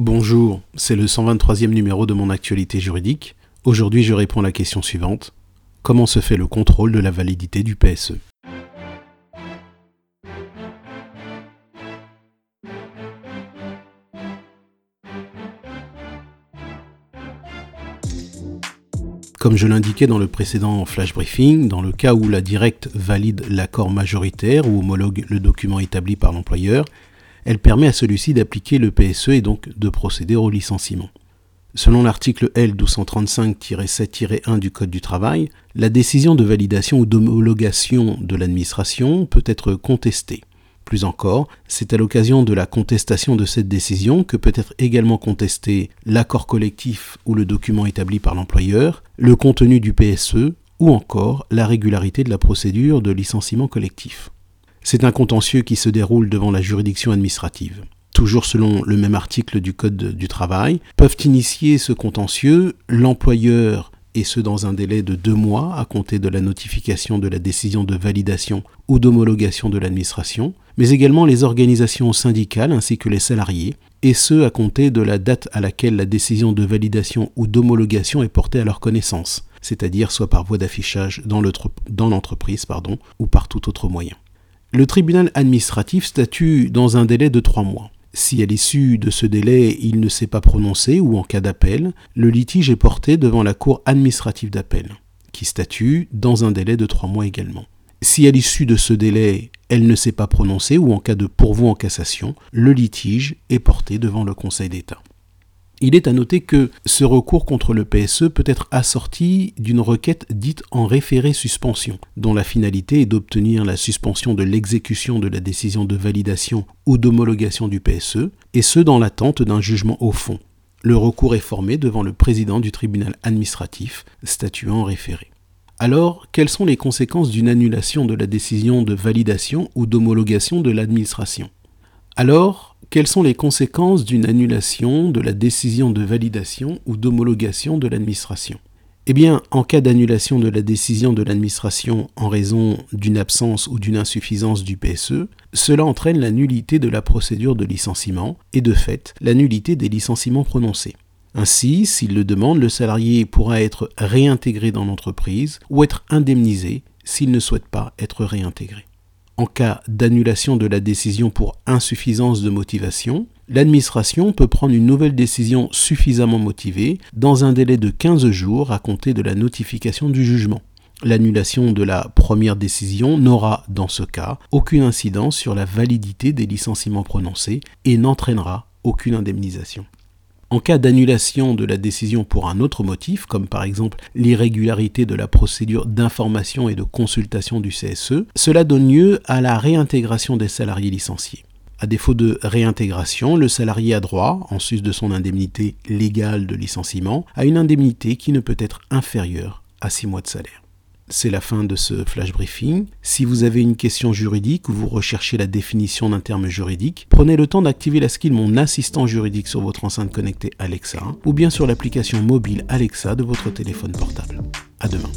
Bonjour, c'est le 123e numéro de mon actualité juridique. Aujourd'hui, je réponds à la question suivante. Comment se fait le contrôle de la validité du PSE Comme je l'indiquais dans le précédent flash briefing, dans le cas où la directe valide l'accord majoritaire ou homologue le document établi par l'employeur, elle permet à celui-ci d'appliquer le PSE et donc de procéder au licenciement. Selon l'article L1235-7-1 du Code du travail, la décision de validation ou d'homologation de l'administration peut être contestée. Plus encore, c'est à l'occasion de la contestation de cette décision que peut être également contesté l'accord collectif ou le document établi par l'employeur, le contenu du PSE ou encore la régularité de la procédure de licenciement collectif. C'est un contentieux qui se déroule devant la juridiction administrative. Toujours selon le même article du Code du travail, peuvent initier ce contentieux l'employeur et ce dans un délai de deux mois à compter de la notification de la décision de validation ou d'homologation de l'administration, mais également les organisations syndicales ainsi que les salariés, et ce à compter de la date à laquelle la décision de validation ou d'homologation est portée à leur connaissance, c'est-à-dire soit par voie d'affichage dans l'entreprise ou par tout autre moyen. Le tribunal administratif statue dans un délai de trois mois. Si à l'issue de ce délai il ne s'est pas prononcé ou en cas d'appel, le litige est porté devant la Cour administrative d'appel, qui statue dans un délai de trois mois également. Si à l'issue de ce délai elle ne s'est pas prononcée ou en cas de pourvoi en cassation, le litige est porté devant le Conseil d'État. Il est à noter que ce recours contre le PSE peut être assorti d'une requête dite en référé suspension, dont la finalité est d'obtenir la suspension de l'exécution de la décision de validation ou d'homologation du PSE, et ce dans l'attente d'un jugement au fond. Le recours est formé devant le président du tribunal administratif, statuant en référé. Alors, quelles sont les conséquences d'une annulation de la décision de validation ou d'homologation de l'administration? Alors, quelles sont les conséquences d'une annulation de la décision de validation ou d'homologation de l'administration? Eh bien, en cas d'annulation de la décision de l'administration en raison d'une absence ou d'une insuffisance du PSE, cela entraîne la nullité de la procédure de licenciement et de fait la nullité des licenciements prononcés. Ainsi, s'il le demande, le salarié pourra être réintégré dans l'entreprise ou être indemnisé s'il ne souhaite pas être réintégré. En cas d'annulation de la décision pour insuffisance de motivation, l'administration peut prendre une nouvelle décision suffisamment motivée dans un délai de 15 jours à compter de la notification du jugement. L'annulation de la première décision n'aura, dans ce cas, aucune incidence sur la validité des licenciements prononcés et n'entraînera aucune indemnisation. En cas d'annulation de la décision pour un autre motif, comme par exemple l'irrégularité de la procédure d'information et de consultation du CSE, cela donne lieu à la réintégration des salariés licenciés. À défaut de réintégration, le salarié a droit, en sus de son indemnité légale de licenciement, à une indemnité qui ne peut être inférieure à 6 mois de salaire. C'est la fin de ce flash briefing. Si vous avez une question juridique ou vous recherchez la définition d'un terme juridique, prenez le temps d'activer la skill Mon assistant juridique sur votre enceinte connectée Alexa ou bien sur l'application mobile Alexa de votre téléphone portable. À demain.